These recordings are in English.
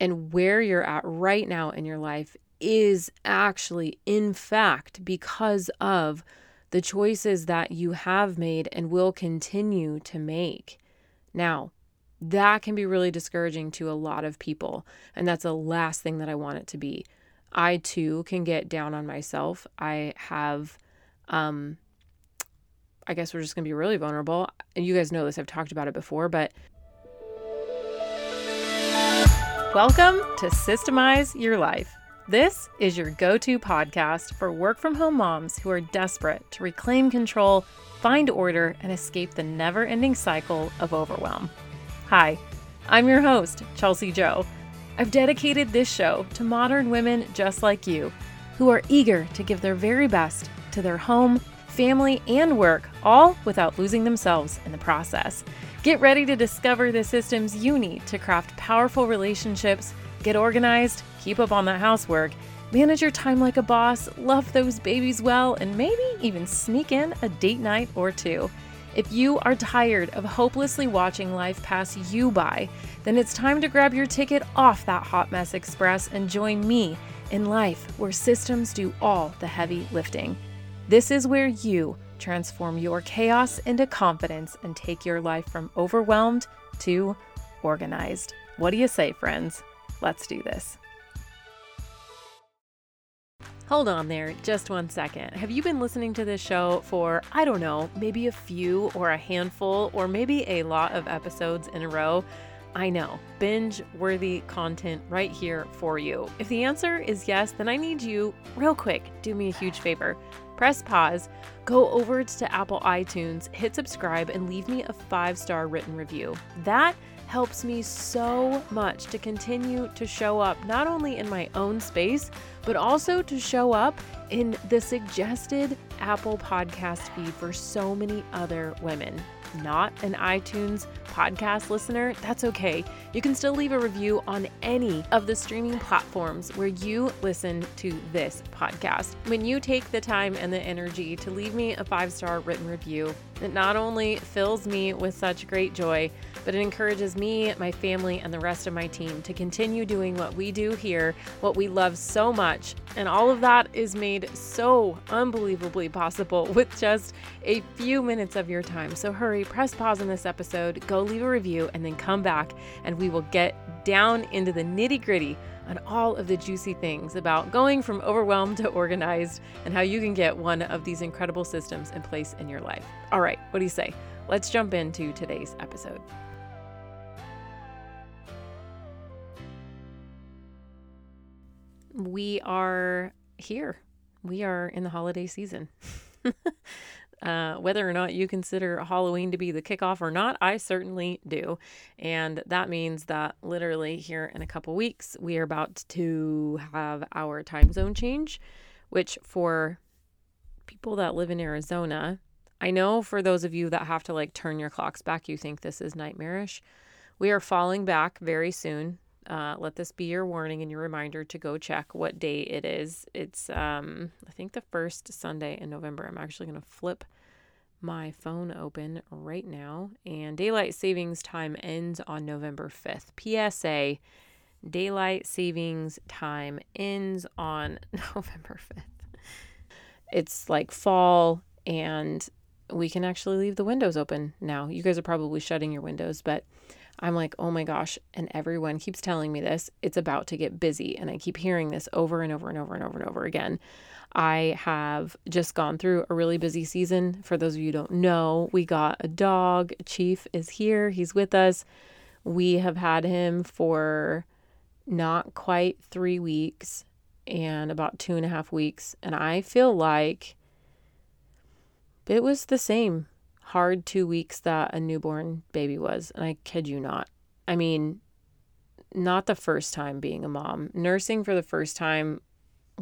and where you're at right now in your life is actually, in fact, because of the choices that you have made and will continue to make. Now, that can be really discouraging to a lot of people. And that's the last thing that I want it to be. I too can get down on myself. I have, um, I guess we're just to be really vulnerable. And you guys know this, I've talked about it before, but welcome to Systemize Your Life. This is your go to podcast for work from home moms who are desperate to reclaim control, find order, and escape the never ending cycle of overwhelm. Hi, I'm your host, Chelsi Jo. I've dedicated this show to modern women just like you who are eager to give their very best to their home, family, and work, all without losing themselves in the process. Get ready to discover the systems you need to craft powerful relationships, get organized, keep up on that housework, manage your time like a boss, love those babies well, and maybe even sneak in a date night or two. If you are tired of hopelessly watching life pass you by, then it's time to grab your ticket off that hot mess express and join me in life where systems do all the heavy lifting. This is where you transform your chaos into confidence and take your life from overwhelmed to organized. What do you say, friends? Let's do this. Hold on there, just one second. Have you been listening to this show for, I don't know, maybe a few or a handful or maybe a lot of episodes in a row? I know, binge worthy content right here for you. If the answer is yes, then I need you, real quick, do me a huge favor. Press pause, go over to Apple iTunes, hit subscribe, and leave me a five star written review. That helps me so much to continue to show up not only in my own space, but also to show up in the suggested Apple podcast feed for so many other women. Not an iTunes podcast listener, that's okay. You can still leave a review on any of the streaming platforms where you listen to this podcast. When you take the time and the energy to leave me a five star written review, it not only fills me with such great joy, but it encourages me, my family, and the rest of my team to continue doing what we do here, what we love so much. And all of that is made so unbelievably possible with just a few minutes of your time. So hurry, press pause on this episode, go leave a review, and then come back, and we will get down into the nitty gritty on all of the juicy things about going from overwhelmed to organized and how you can get one of these incredible systems in place in your life. All right, what do you say? Let's jump into today's episode. We are here. We are in the holiday season. uh, whether or not you consider Halloween to be the kickoff or not, I certainly do. And that means that literally here in a couple weeks, we are about to have our time zone change, which for people that live in Arizona, I know for those of you that have to like turn your clocks back, you think this is nightmarish. We are falling back very soon uh, let this be your warning and your reminder to go check what day it is. It's, um, I think, the first Sunday in November. I'm actually going to flip my phone open right now. And daylight savings time ends on November 5th. PSA daylight savings time ends on November 5th. It's like fall, and we can actually leave the windows open now. You guys are probably shutting your windows, but I'm like, oh my gosh. And everyone keeps telling me this. It's about to get busy. And I keep hearing this over and over and over and over and over again. I have just gone through a really busy season. For those of you don't know, we got a dog. Chief is here, he's with us. We have had him for not quite three weeks and about two and a half weeks. And I feel like it was the same hard two weeks that a newborn baby was. And I kid you not. I mean, not the first time being a mom. Nursing for the first time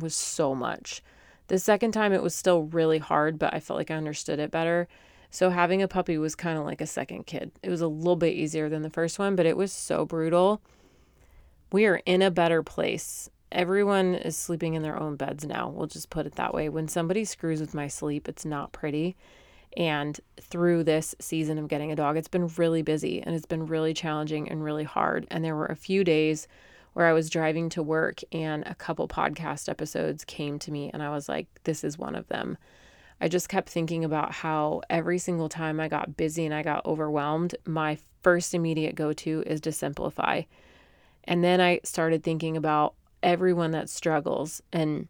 was so much. The second time it was still really hard, but I felt like I understood it better. So having a puppy was kind of like a second kid. It was a little bit easier than the first one, but it was so brutal. We are in a better place. Everyone is sleeping in their own beds now. We'll just put it that way. When somebody screws with my sleep, it's not pretty. And through this season of getting a dog, it's been really busy and it's been really challenging and really hard. And there were a few days where I was driving to work and a couple podcast episodes came to me and I was like, this is one of them. I just kept thinking about how every single time I got busy and I got overwhelmed, my first immediate go to is to simplify. And then I started thinking about everyone that struggles. And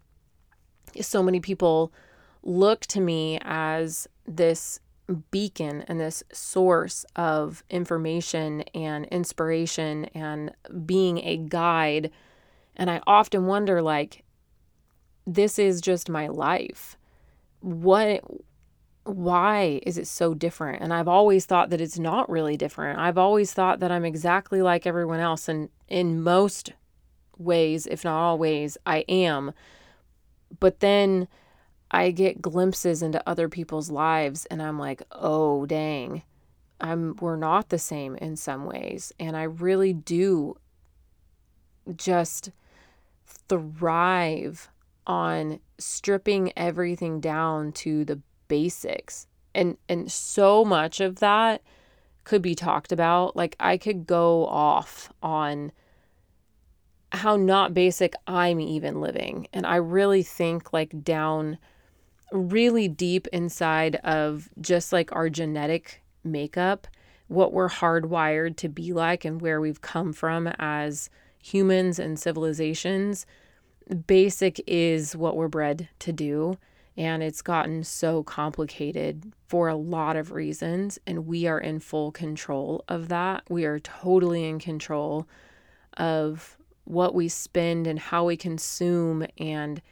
so many people look to me as this beacon and this source of information and inspiration and being a guide. And I often wonder like, this is just my life. What why is it so different? And I've always thought that it's not really different. I've always thought that I'm exactly like everyone else. And in most ways, if not always, I am. But then I get glimpses into other people's lives and I'm like, oh, dang, I'm, we're not the same in some ways. And I really do just thrive on stripping everything down to the basics. And and so much of that could be talked about. Like I could go off on how not basic I'm even living. And I really think like down really deep inside of just like our genetic makeup, what we're hardwired to be like and where we've come from as humans and civilizations, basic is what we're bred to do. And it's gotten so complicated for a lot of reasons. And we are in full control of that. We are totally in control of what we spend and how we consume and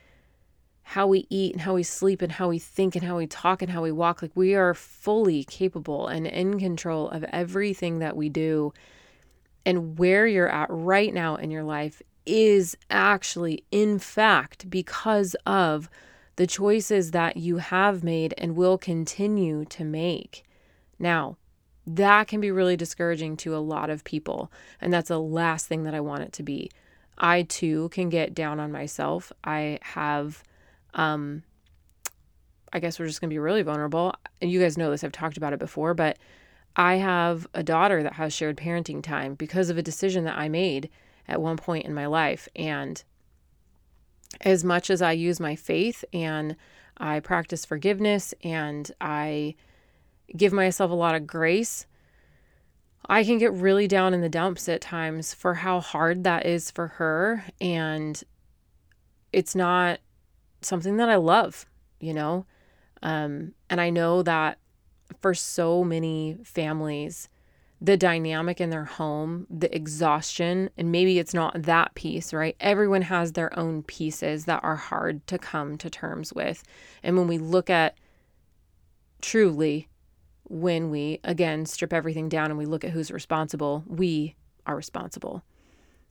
how we eat and how we sleep and how we think and how we talk and how we walk. Like we are fully capable and in control of everything that we do. And where you're at right now in your life is actually, in fact, because of the choices that you have made and will continue to make. Now, that can be really discouraging to a lot of people. And that's the last thing that I want it to be. I too can get down on myself. I have, um, I guess we're just going to be really vulnerable. And you guys know this, I've talked about it before, but I have a daughter that has shared parenting time because of a decision that I made at one point in my life. And as much as I use my faith and I practice forgiveness and I give myself a lot of grace, I can get really down in the dumps at times for how hard that is for her. And it's not something that I love, you know? Um, and I know that for so many families, the dynamic in their home, the exhaustion, and maybe it's not that piece, right? Everyone has their own pieces that are hard to come to terms with. And when we look at truly, when we again strip everything down and we look at who's responsible, we are responsible.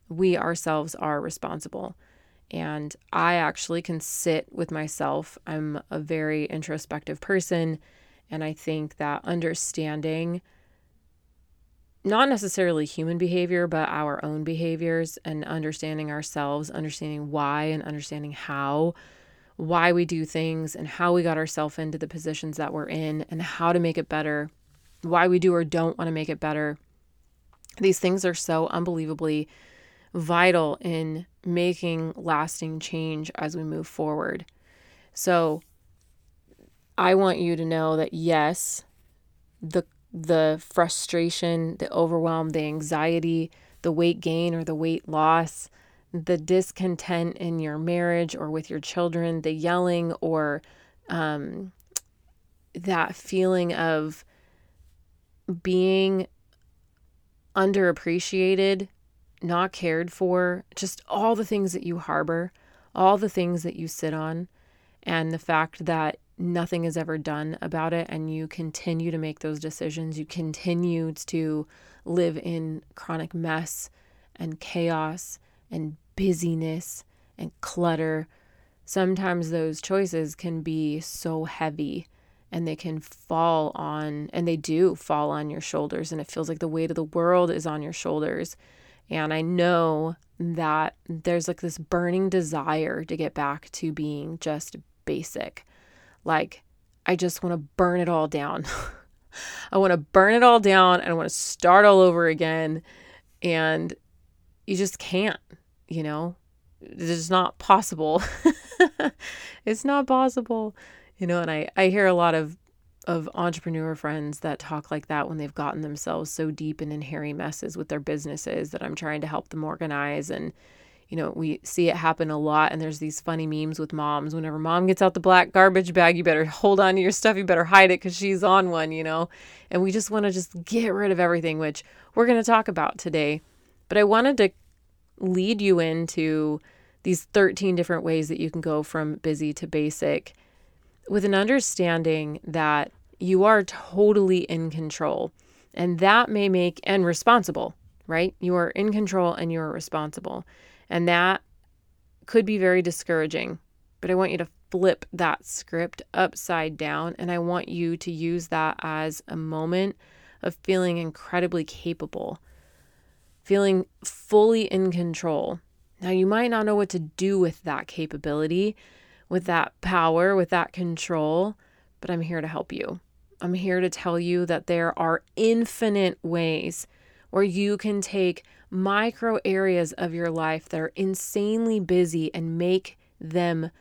We ourselves are responsible. And I actually can sit with myself. I'm a very introspective person. And I think that understanding not necessarily human behavior, but our own behaviors and understanding ourselves, understanding why and understanding how, why we do things and how we got ourselves into the positions that we're in and how to make it better, why we do or don't want to make it better. These things are so unbelievably vital in making lasting change as we move forward. So, I want you to know that yes, the the frustration, the overwhelm, the anxiety, the weight gain or the weight loss, the discontent in your marriage or with your children, the yelling or um, that feeling of being underappreciated, not cared for, just all the things that you harbor, all the things that you sit on, and the fact that nothing is ever done about it and you continue to make those decisions, you continue to live in chronic mess and chaos and busyness and clutter, sometimes those choices can be so heavy and they can fall on, and they do fall on your shoulders. And it feels like the weight of the world is on your shoulders. And I know that there's like this burning desire to get back to being just basic. Like, I just want to burn it all down. I want to burn it all down and I want to start all over again. And you just can't. you know, it's not possible. it's not possible. You know, and I, I hear a lot of of entrepreneur friends that talk like that when they've gotten themselves so deep and in hairy messes with their businesses that I'm trying to help them organize and you know, we see it happen a lot. And there's these funny memes with moms. Whenever mom gets out the black garbage bag, you better hold on to your stuff. You better hide it because she's on one, you know? And we just want to just get rid of everything, which we're going to talk about today. But I wanted to lead you into these 13 different ways that you can go from busy to basic with an understanding that you are totally in control. And that may make, and responsible, right? You are in control and you're responsible. And that could be very discouraging. But I want you to flip that script upside down. And I want you to use that as a moment of feeling incredibly capable, feeling fully in control. Now, you might not know what to do with that capability, with that power, with that control, but I'm here to help you. I'm here to tell you that there are infinite ways where you can take micro areas of your life that are insanely busy and make them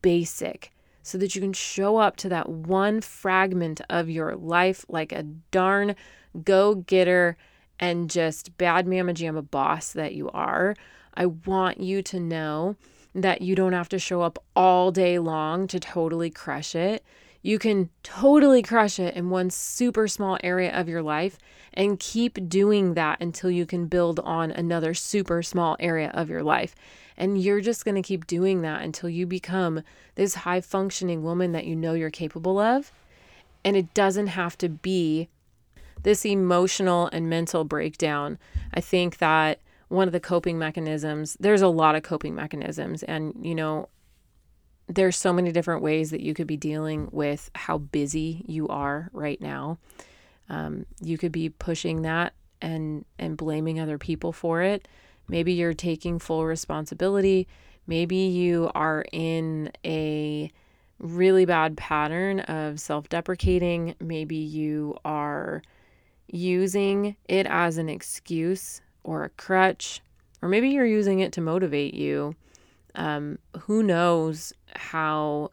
basic so that you can show up to that one fragment of your life like a darn go getter and just bad mama jamma boss that you are. I want you to know that you don't have to show up all day long to totally crush it. You can totally crush it in one super small area of your life and keep doing that until you can build on another super small area of your life. And you're just going to keep doing that until you become this high functioning woman that you know you're capable of. And it doesn't have to be this emotional and mental breakdown. I think that one of the coping mechanisms, there's a lot of coping mechanisms. And, you know, there's so many different ways that you could be dealing with how busy you are right now. Um, you could be pushing that and and blaming other people for it. Maybe you're taking full responsibility. Maybe you are in a really bad pattern of self-deprecating. Maybe you are using it as an excuse or a crutch, or maybe you're using it to motivate you. Um, who knows how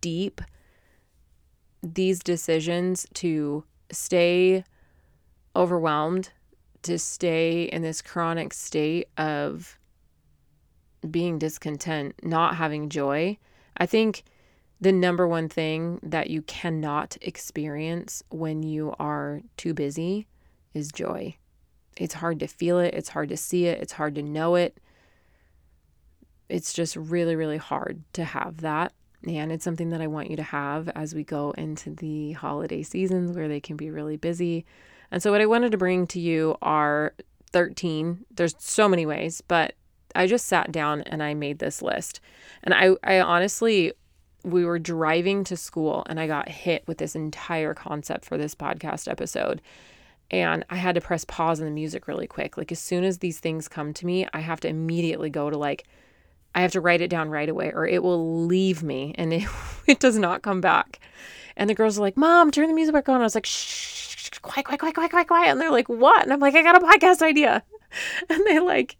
deep these decisions to stay overwhelmed, to stay in this chronic state of being discontent, not having joy. I think the number one thing that you cannot experience when you are too busy is joy. It's hard to feel it, it's hard to see it, it's hard to know it it's just really, really hard to have that. And it's something that I want you to have as we go into the holiday seasons where they can be really busy. And so, what I wanted to bring to you are 13. There's so many ways, but I just sat down and I made this list. And I, I honestly, we were driving to school and I got hit with this entire concept for this podcast episode. And I had to press pause in the music really quick. Like, as soon as these things come to me, I have to immediately go to like, I have to write it down right away or it will leave me and it, it does not come back. And the girls are like, Mom, turn the music back on. I was like, shh, quiet, quiet, quiet, quiet, quiet, quiet. And they're like, What? And I'm like, I got a podcast idea. And they like,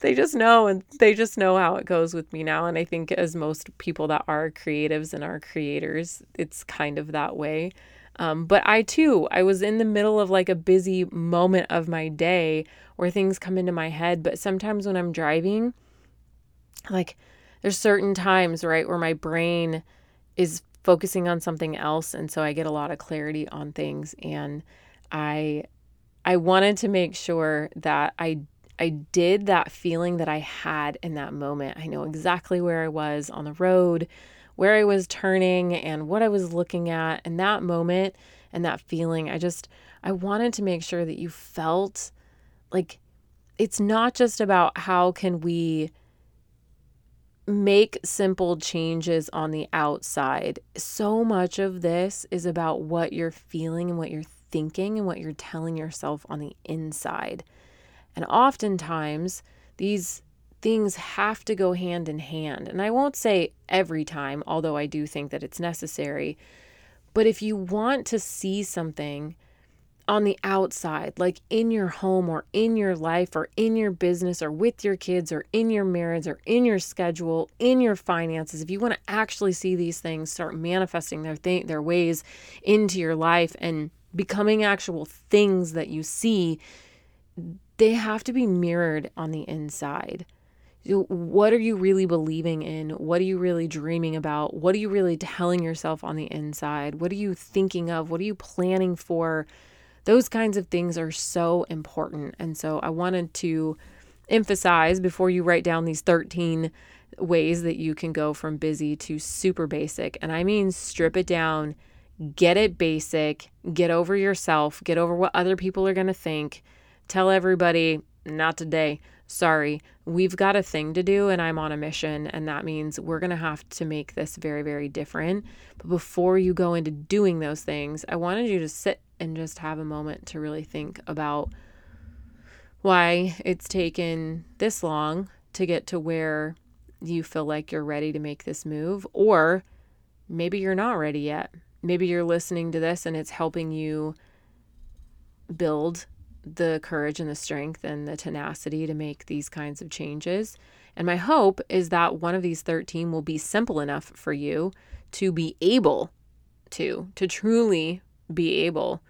they just know and they just know how it goes with me now. And I think, as most people that are creatives and are creators, it's kind of that way. Um, but I too, I was in the middle of like a busy moment of my day where things come into my head. But sometimes when I'm driving, like there's certain times, right, where my brain is focusing on something else and so I get a lot of clarity on things and I I wanted to make sure that I I did that feeling that I had in that moment. I know exactly where I was on the road, where I was turning and what I was looking at in that moment and that feeling. I just I wanted to make sure that you felt like it's not just about how can we make simple changes on the outside. So much of this is about what you're feeling and what you're thinking and what you're telling yourself on the inside. And oftentimes, these things have to go hand in hand. And I won't say every time, although I do think that it's necessary. But if you want to see something on the outside, like in your home or in your life or in your business or with your kids or in your marriage or in your schedule, in your finances, if you want to actually see these things start manifesting their th- their ways into your life and becoming actual things that you see, they have to be mirrored on the inside. What are you really believing in? What are you really dreaming about? What are you really telling yourself on the inside? What are you thinking of? What are you planning for? Those kinds of things are so important. And so I wanted to emphasize before you write down these 13 ways that you can go from busy to super basic. And I mean, strip it down, get it basic, get over yourself, get over what other people are going to think. Tell everybody, not today. Sorry, we've got a thing to do and I'm on a mission. And that means we're going to have to make this very, very different. But before you go into doing those things, I wanted you to sit and just have a moment to really think about why it's taken this long to get to where you feel like you're ready to make this move, or maybe you're not ready yet. Maybe you're listening to this and it's helping you build the courage and the strength and the tenacity to make these kinds of changes. And my hope is that one of these 13 will be simple enough for you to be able to, to truly be able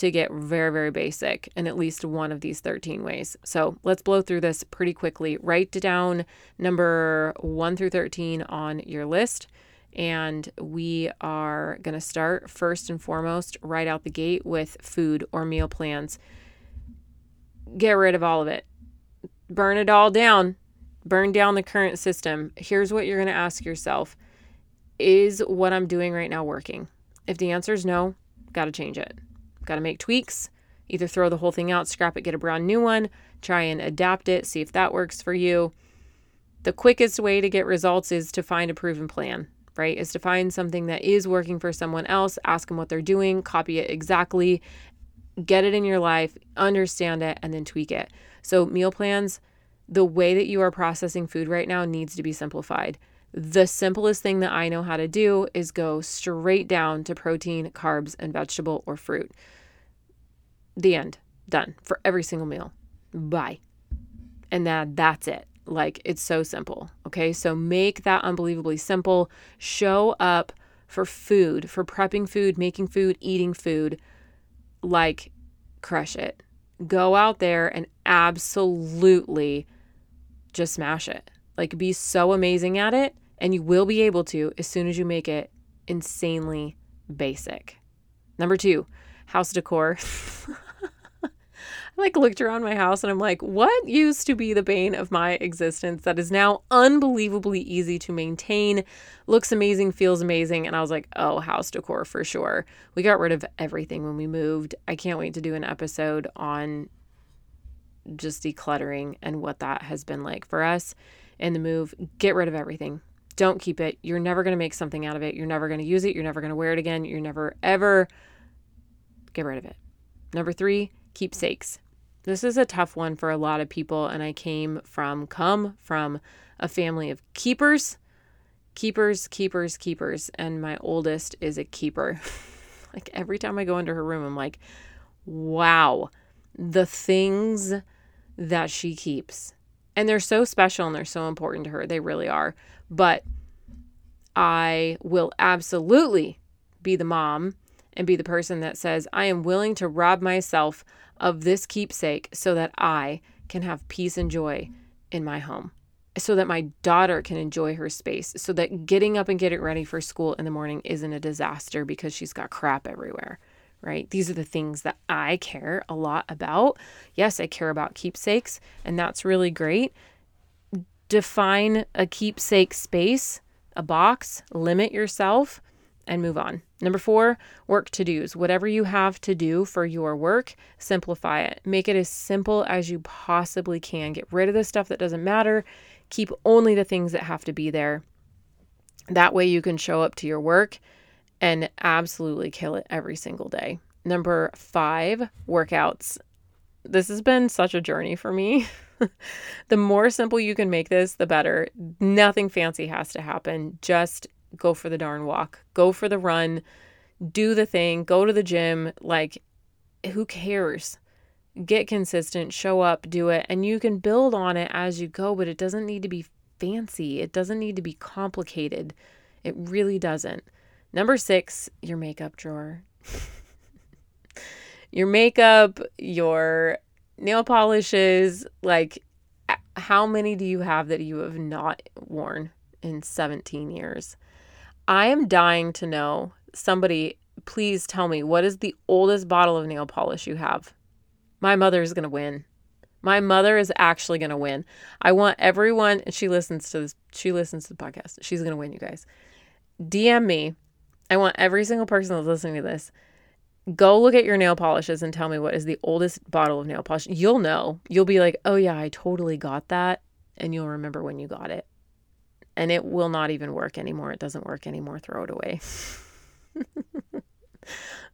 to get very, very basic in at least one of these 13 ways. So let's blow through this pretty quickly. Write down number 1 through 13 on your list. And we are going to start first and foremost right out the gate with food or meal plans. Get rid of all of it, burn it all down, burn down the current system. Here's what you're going to ask yourself Is what I'm doing right now working? If the answer is no, got to change it. Got to make tweaks. Either throw the whole thing out, scrap it, get a brand new one, try and adapt it, see if that works for you. The quickest way to get results is to find a proven plan, right? Is to find something that is working for someone else, ask them what they're doing, copy it exactly, get it in your life, understand it, and then tweak it. So, meal plans, the way that you are processing food right now needs to be simplified. The simplest thing that I know how to do is go straight down to protein, carbs, and vegetable or fruit. The end. Done for every single meal. Bye. And that that's it. Like it's so simple. Okay? So make that unbelievably simple. Show up for food, for prepping food, making food, eating food. Like crush it. Go out there and absolutely just smash it. Like be so amazing at it and you will be able to as soon as you make it insanely basic. Number 2, house decor. Like looked around my house and I'm like, what used to be the bane of my existence that is now unbelievably easy to maintain, looks amazing, feels amazing. And I was like, oh, house decor for sure. We got rid of everything when we moved. I can't wait to do an episode on just decluttering and what that has been like for us in the move. Get rid of everything. Don't keep it. You're never going to make something out of it. You're never going to use it. You're never going to wear it again. You're never, ever get rid of it. Number three, keepsakes. This is a tough one for a lot of people. And I came from, come from a family of keepers, keepers, keepers, keepers. And my oldest is a keeper. like every time I go into her room, I'm like, wow, the things that she keeps. And they're so special and they're so important to her. They really are. But I will absolutely be the mom and be the person that says, I am willing to rob myself of this keepsake so that I can have peace and joy in my home, so that my daughter can enjoy her space, so that getting up and getting ready for school in the morning isn't a disaster because she's got crap everywhere, right? These are the things that I care a lot about. Yes, I care about keepsakes, and that's really great define a keepsake space, a box, limit yourself, and move on. Number four, work to dos. Whatever you have to do for your work, simplify it. Make it as simple as you possibly can. Get rid of the stuff that doesn't matter. Keep only the things that have to be there. That way you can show up to your work and absolutely kill it every single day. Number five, workouts. This has been such a journey for me. the more simple you can make this, the better. Nothing fancy has to happen. Just go for the darn walk, go for the run, do the thing, go to the gym. Like, who cares? Get consistent, show up, do it, and you can build on it as you go, but it doesn't need to be fancy. It doesn't need to be complicated. It really doesn't. Number six, your makeup drawer. your makeup, your nail polishes, like how many do you have that you have not worn in 17 years? I am dying to know. Somebody, please tell me what is the oldest bottle of nail polish you have? My mother is going to win. My mother is actually going to win. I want everyone, she listens to this, she listens to the podcast. She's going to win, you guys. DM me. I want every single person that's listening to this go look at your nail polishes and tell me what is the oldest bottle of nail polish. You'll know. You'll be like, oh, yeah, I totally got that. And you'll remember when you got it. And it will not even work anymore. It doesn't work anymore. Throw it away.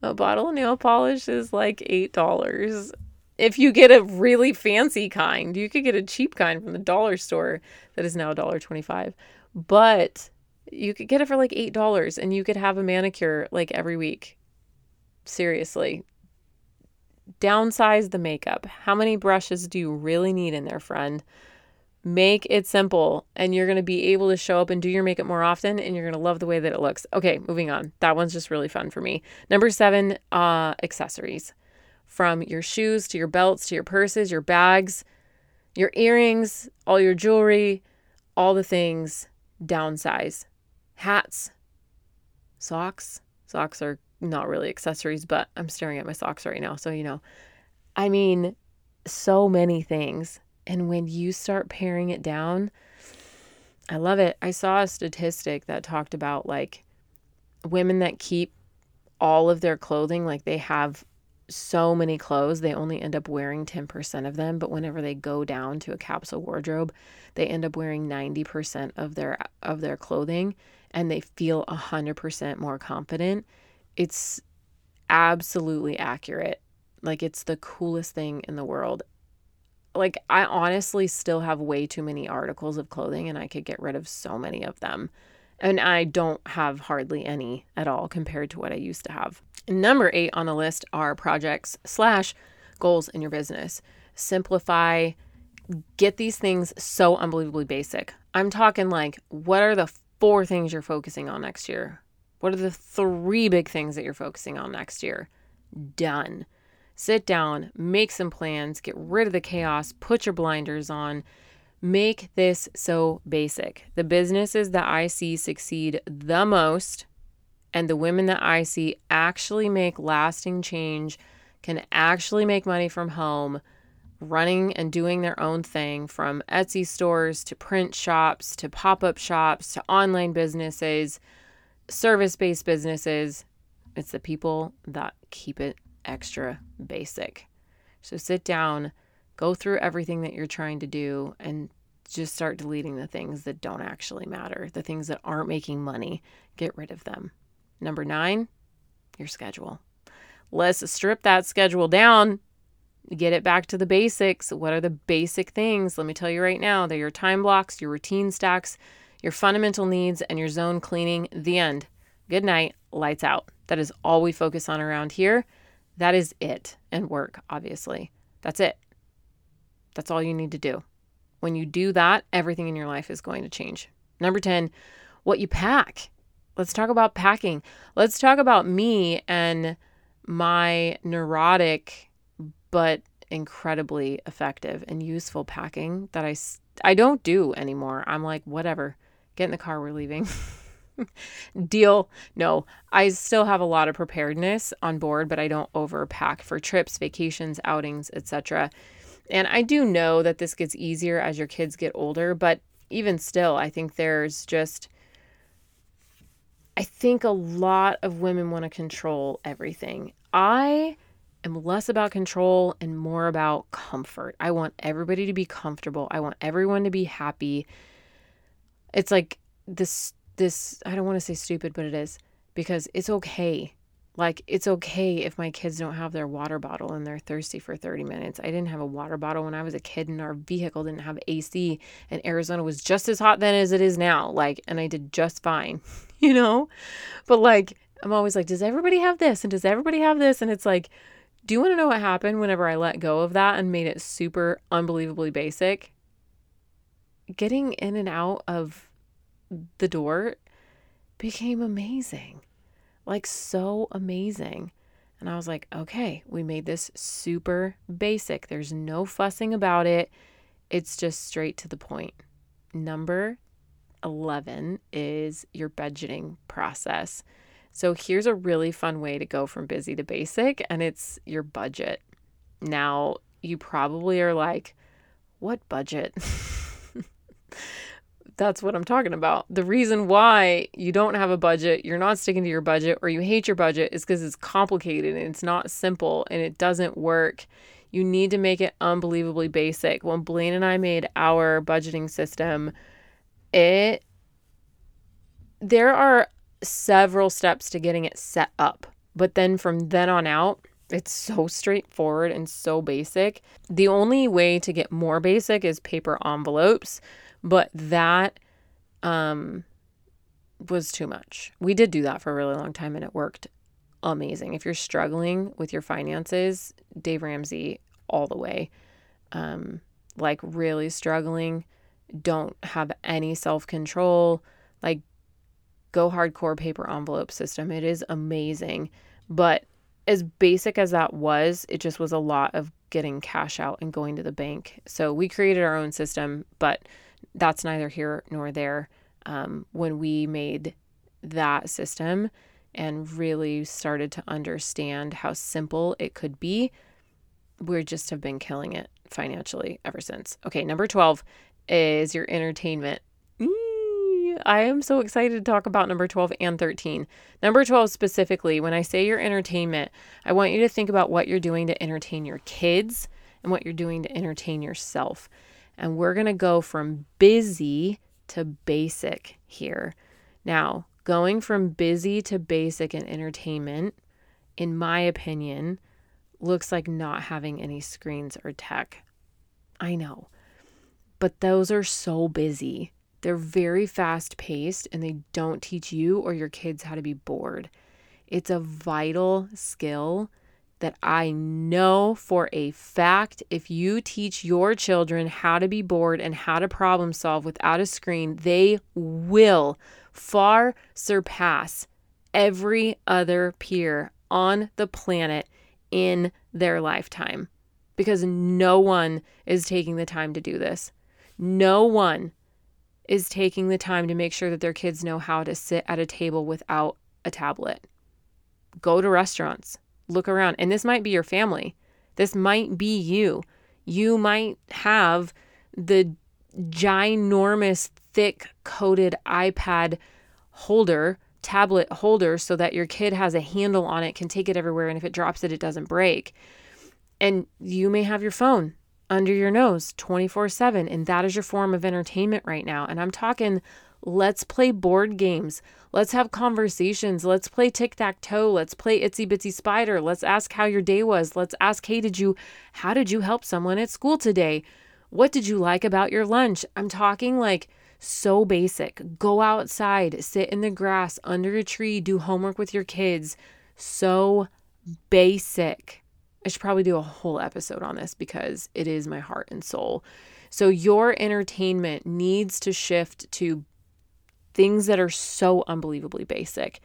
a bottle of nail polish is like $8. If you get a really fancy kind, you could get a cheap kind from the dollar store that is now $1.25. But you could get it for like $8 and you could have a manicure like every week seriously. Downsize the makeup. How many brushes do you really need in there, friend? Make it simple, and you're going to be able to show up and do your makeup more often, and you're going to love the way that it looks. Okay, moving on. That one's just really fun for me. Number seven, uh, accessories. From your shoes to your belts to your purses, your bags, your earrings, all your jewelry, all the things, downsize. Hats, socks. Socks are not really accessories, but I'm staring at my socks right now. So, you know, I mean, so many things. And when you start paring it down, I love it. I saw a statistic that talked about like women that keep all of their clothing, like they have so many clothes, they only end up wearing 10% of them. But whenever they go down to a capsule wardrobe, they end up wearing 90% of their of their clothing and they feel 100% more confident it's absolutely accurate. Like it's the coolest thing in the world. Like I honestly still have way too many articles of clothing and I could get rid of so many of them. And I don't have hardly any at all compared to what I used to have. Number eight on the list are projects slash goals in your business. Simplify, get these things so unbelievably basic. I'm talking like, what are the four things you're focusing on next year? What are the three big things that you're focusing on next year? Done. Sit down, make some plans, get rid of the chaos, put your blinders on. Make this so basic. The businesses that I see succeed the most and the women that I see actually make lasting change, can actually make money from home, running and doing their own thing from Etsy stores to print shops to pop up shops to online businesses service based businesses, it's the people that keep it extra basic. So sit down, go through everything that you're trying to do, and just start deleting the things that don't actually matter, the things that aren't making money. Get rid of them. Number nine, your schedule. Let's strip that schedule down, get it back to the basics. What are the basic things? Let me tell you right now they're your time blocks, your routine stacks, your fundamental needs, and your zone cleaning. The end. Good night. Lights out. That is all we focus on around here. That is it. And work, obviously. That's it. That's all you need to do. When you do that, everything in your life is going to change. Number 10, what you pack. Let's talk about packing. Let's talk about me and my neurotic but incredibly effective and useful packing that I I don't do anymore. I'm like whatever. Get in the car, we're leaving. Deal. No, I still have a lot of preparedness on board, but I don't overpack for trips, vacations, outings, etc. And I do know that this gets easier as your kids get older, but even still, I think there's just I think a lot of women want to control everything. I am less about control and more about comfort. I want everybody to be comfortable. I want everyone to be happy it's like this this I don't want to say stupid, but it is because it's okay. Like it's okay if my kids don't have their water bottle and they're thirsty for 30 minutes. I didn't have a water bottle when I was a kid and our vehicle didn't have AC and Arizona was just as hot then as it is now. Like and I did just fine, you know? But like I'm always like, does everybody have this? And does everybody have this? And it's like Do you want to know what happened whenever I let go of that and made it super unbelievably basic? Getting in and out of the door became amazing. Like, so amazing. And I was like, okay, we made this super basic. There's no fussing about it. It's just straight to the point. Number 11 is your budgeting process. So here's a really fun way to go from busy to basic, and it's your budget. Now, you probably are like, what budget? That's what I'm talking about. The reason why you don't have a budget, you're not sticking to your budget, or you hate your budget is because it's complicated and it's not simple and it doesn't work. You need to make it unbelievably basic. When Blaine and I made our budgeting system, it there are several steps to getting it set up. But then from then on out, it's so straightforward and so basic. The only way to get more basic is paper envelopes, but that um was too much. We did do that for a really long time and it worked amazing. If you're struggling with your finances, Dave Ramsey all the way. Um like really struggling, don't have any self-control, like go hardcore paper envelope system. It is amazing. But as basic as that was, it just was a lot of getting cash out and going to the bank. So we created our own system, but that's neither here nor there. Um, when we made that system and really started to understand how simple it could be, we just have been killing it financially ever since. Okay, number 12 is your entertainment. I am so excited to talk about number 12 and 13. Number 12 specifically, when I say your entertainment, I want you to think about what you're doing to entertain your kids and what you're doing to entertain yourself. And we're going to go from busy to basic here. Now, going from busy to basic in entertainment, in my opinion, looks like not having any screens or tech. I know, but those are so busy. They're very fast paced and they don't teach you or your kids how to be bored. It's a vital skill that I know for a fact if you teach your children how to be bored and how to problem solve without a screen, they will far surpass every other peer on the planet in their lifetime because no one is taking the time to do this. No one is taking the time to make sure that their kids know how to sit at a table without a tablet. Go to restaurants, look around, and this might be your family. This might be you. You might have the ginormous, thick coated iPad holder, tablet holder, so that your kid has a handle on it, can take it everywhere, and if it drops it, it doesn't break. And you may have your phone under your nose 24 7. And that is your form of entertainment right now. And I'm talking, let's play board games. Let's have conversations. Let's play tic tac toe. Let's play itsy bitsy spider. Let's ask how your day was. Let's ask, hey, did you, how did you help someone at school today? What did you like about your lunch? I'm talking like so basic. Go outside, sit in the grass under a tree, do homework with your kids. So basic. I should probably do a whole episode on this because it is my heart and soul. So, your entertainment needs to shift to things that are so unbelievably basic.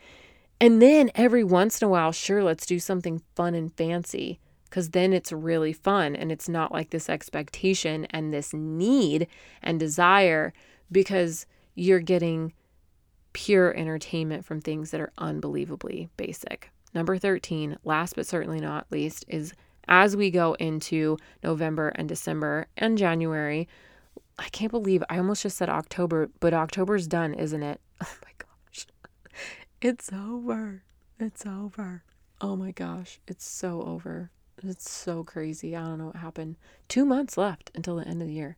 And then every once in a while, sure, let's do something fun and fancy because then it's really fun and it's not like this expectation and this need and desire because you're getting pure entertainment from things that are unbelievably basic. Number 13, last but certainly not least, is as we go into November and December and January. I can't believe I almost just said October, but October's done, isn't it? Oh my gosh. It's over. It's over. Oh my gosh. It's so over. It's so crazy. I don't know what happened. Two months left until the end of the year.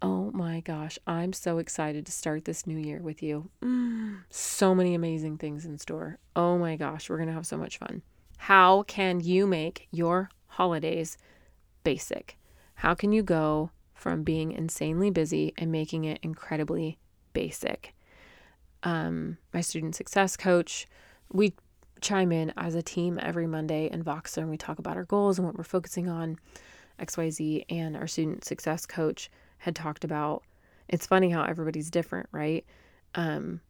Oh my gosh, I'm so excited to start this new year with you. Mm, so many amazing things in store. Oh my gosh, we're going to have so much fun. How can you make your holidays basic? How can you go from being insanely busy and making it incredibly basic? Um, my student success coach, we chime in as a team every Monday in Voxer and we talk about our goals and what we're focusing on. XYZ and our student success coach had talked about it's funny how everybody's different, right? Um,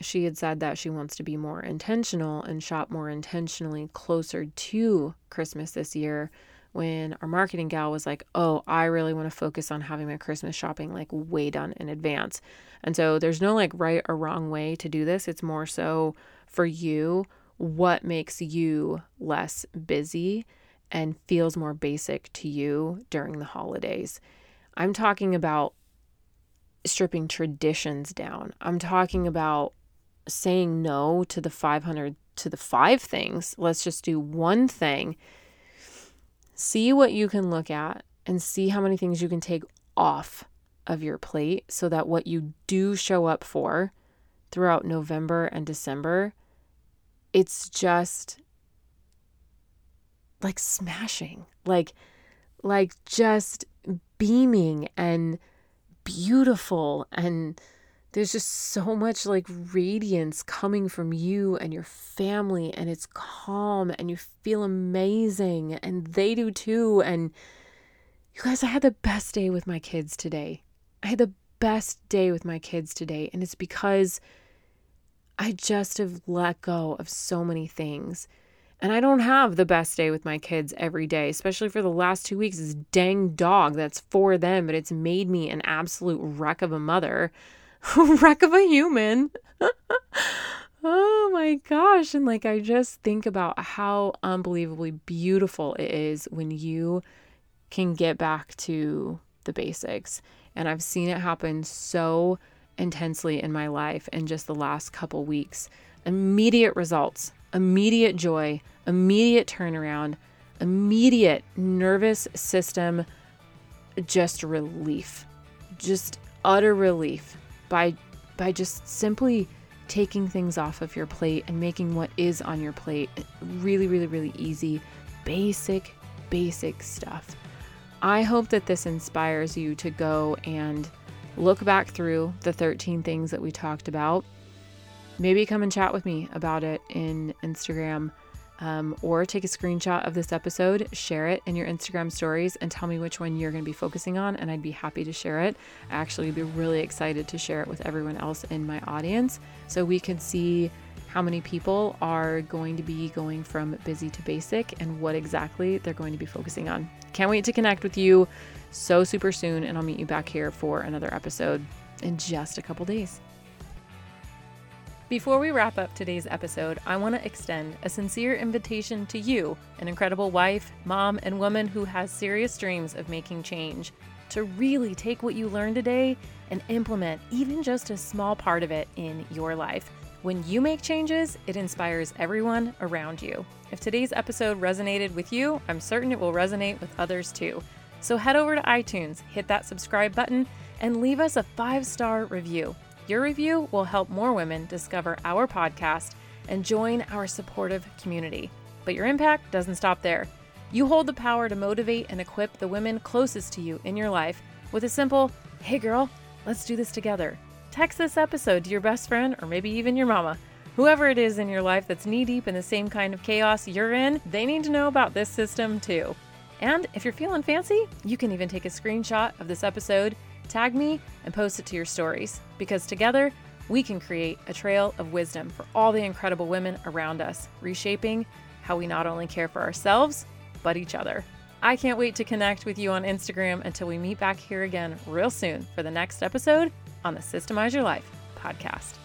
she had said that she wants to be more intentional and shop more intentionally closer to Christmas this year when our marketing gal was like, "Oh, I really want to focus on having my Christmas shopping like way done in advance." And so there's no like right or wrong way to do this. It's more so for you what makes you less busy and feels more basic to you during the holidays. I'm talking about stripping traditions down. I'm talking about saying no to the 500 to the five things. Let's just do one thing. See what you can look at and see how many things you can take off of your plate so that what you do show up for throughout November and December, it's just like smashing. Like like just beaming and beautiful and there's just so much like radiance coming from you and your family and it's calm and you feel amazing and they do too and you guys I had the best day with my kids today. I had the best day with my kids today and it's because I just have let go of so many things. And I don't have the best day with my kids every day, especially for the last two weeks. This dang dog that's for them, but it's made me an absolute wreck of a mother, wreck of a human. oh my gosh. And like, I just think about how unbelievably beautiful it is when you can get back to the basics. And I've seen it happen so intensely in my life in just the last couple weeks. Immediate results, immediate joy, immediate turnaround, immediate nervous system just relief. Just utter relief by by just simply taking things off of your plate and making what is on your plate really really really easy, basic basic stuff. I hope that this inspires you to go and look back through the 13 things that we talked about. Maybe come and chat with me about it in Instagram um, or take a screenshot of this episode, share it in your Instagram stories, and tell me which one you're going to be focusing on. And I'd be happy to share it. I actually would be really excited to share it with everyone else in my audience so we can see how many people are going to be going from busy to basic and what exactly they're going to be focusing on. Can't wait to connect with you so super soon, and I'll meet you back here for another episode in just a couple days. Before we wrap up today's episode, I want to extend a sincere invitation to you, an incredible wife, mom, and woman who has serious dreams of making change, to really take what you learned today and implement even just a small part of it in your life. When you make changes, it inspires everyone around you. If today's episode resonated with you, I'm certain it will resonate with others too. So head over to iTunes, hit that subscribe button, and leave us a five star review. Your review will help more women discover our podcast and join our supportive community. But your impact doesn't stop there. You hold the power to motivate and equip the women closest to you in your life with a simple, hey girl, let's do this together. Text this episode to your best friend or maybe even your mama. Whoever it is in your life that's knee deep in the same kind of chaos you're in, they need to know about this system too. And if you're feeling fancy, you can even take a screenshot of this episode, tag me, and post it to your stories because together we can create a trail of wisdom for all the incredible women around us, reshaping how we not only care for ourselves, but each other. I can't wait to connect with you on Instagram until we meet back here again real soon for the next episode on the Systemize Your Life podcast.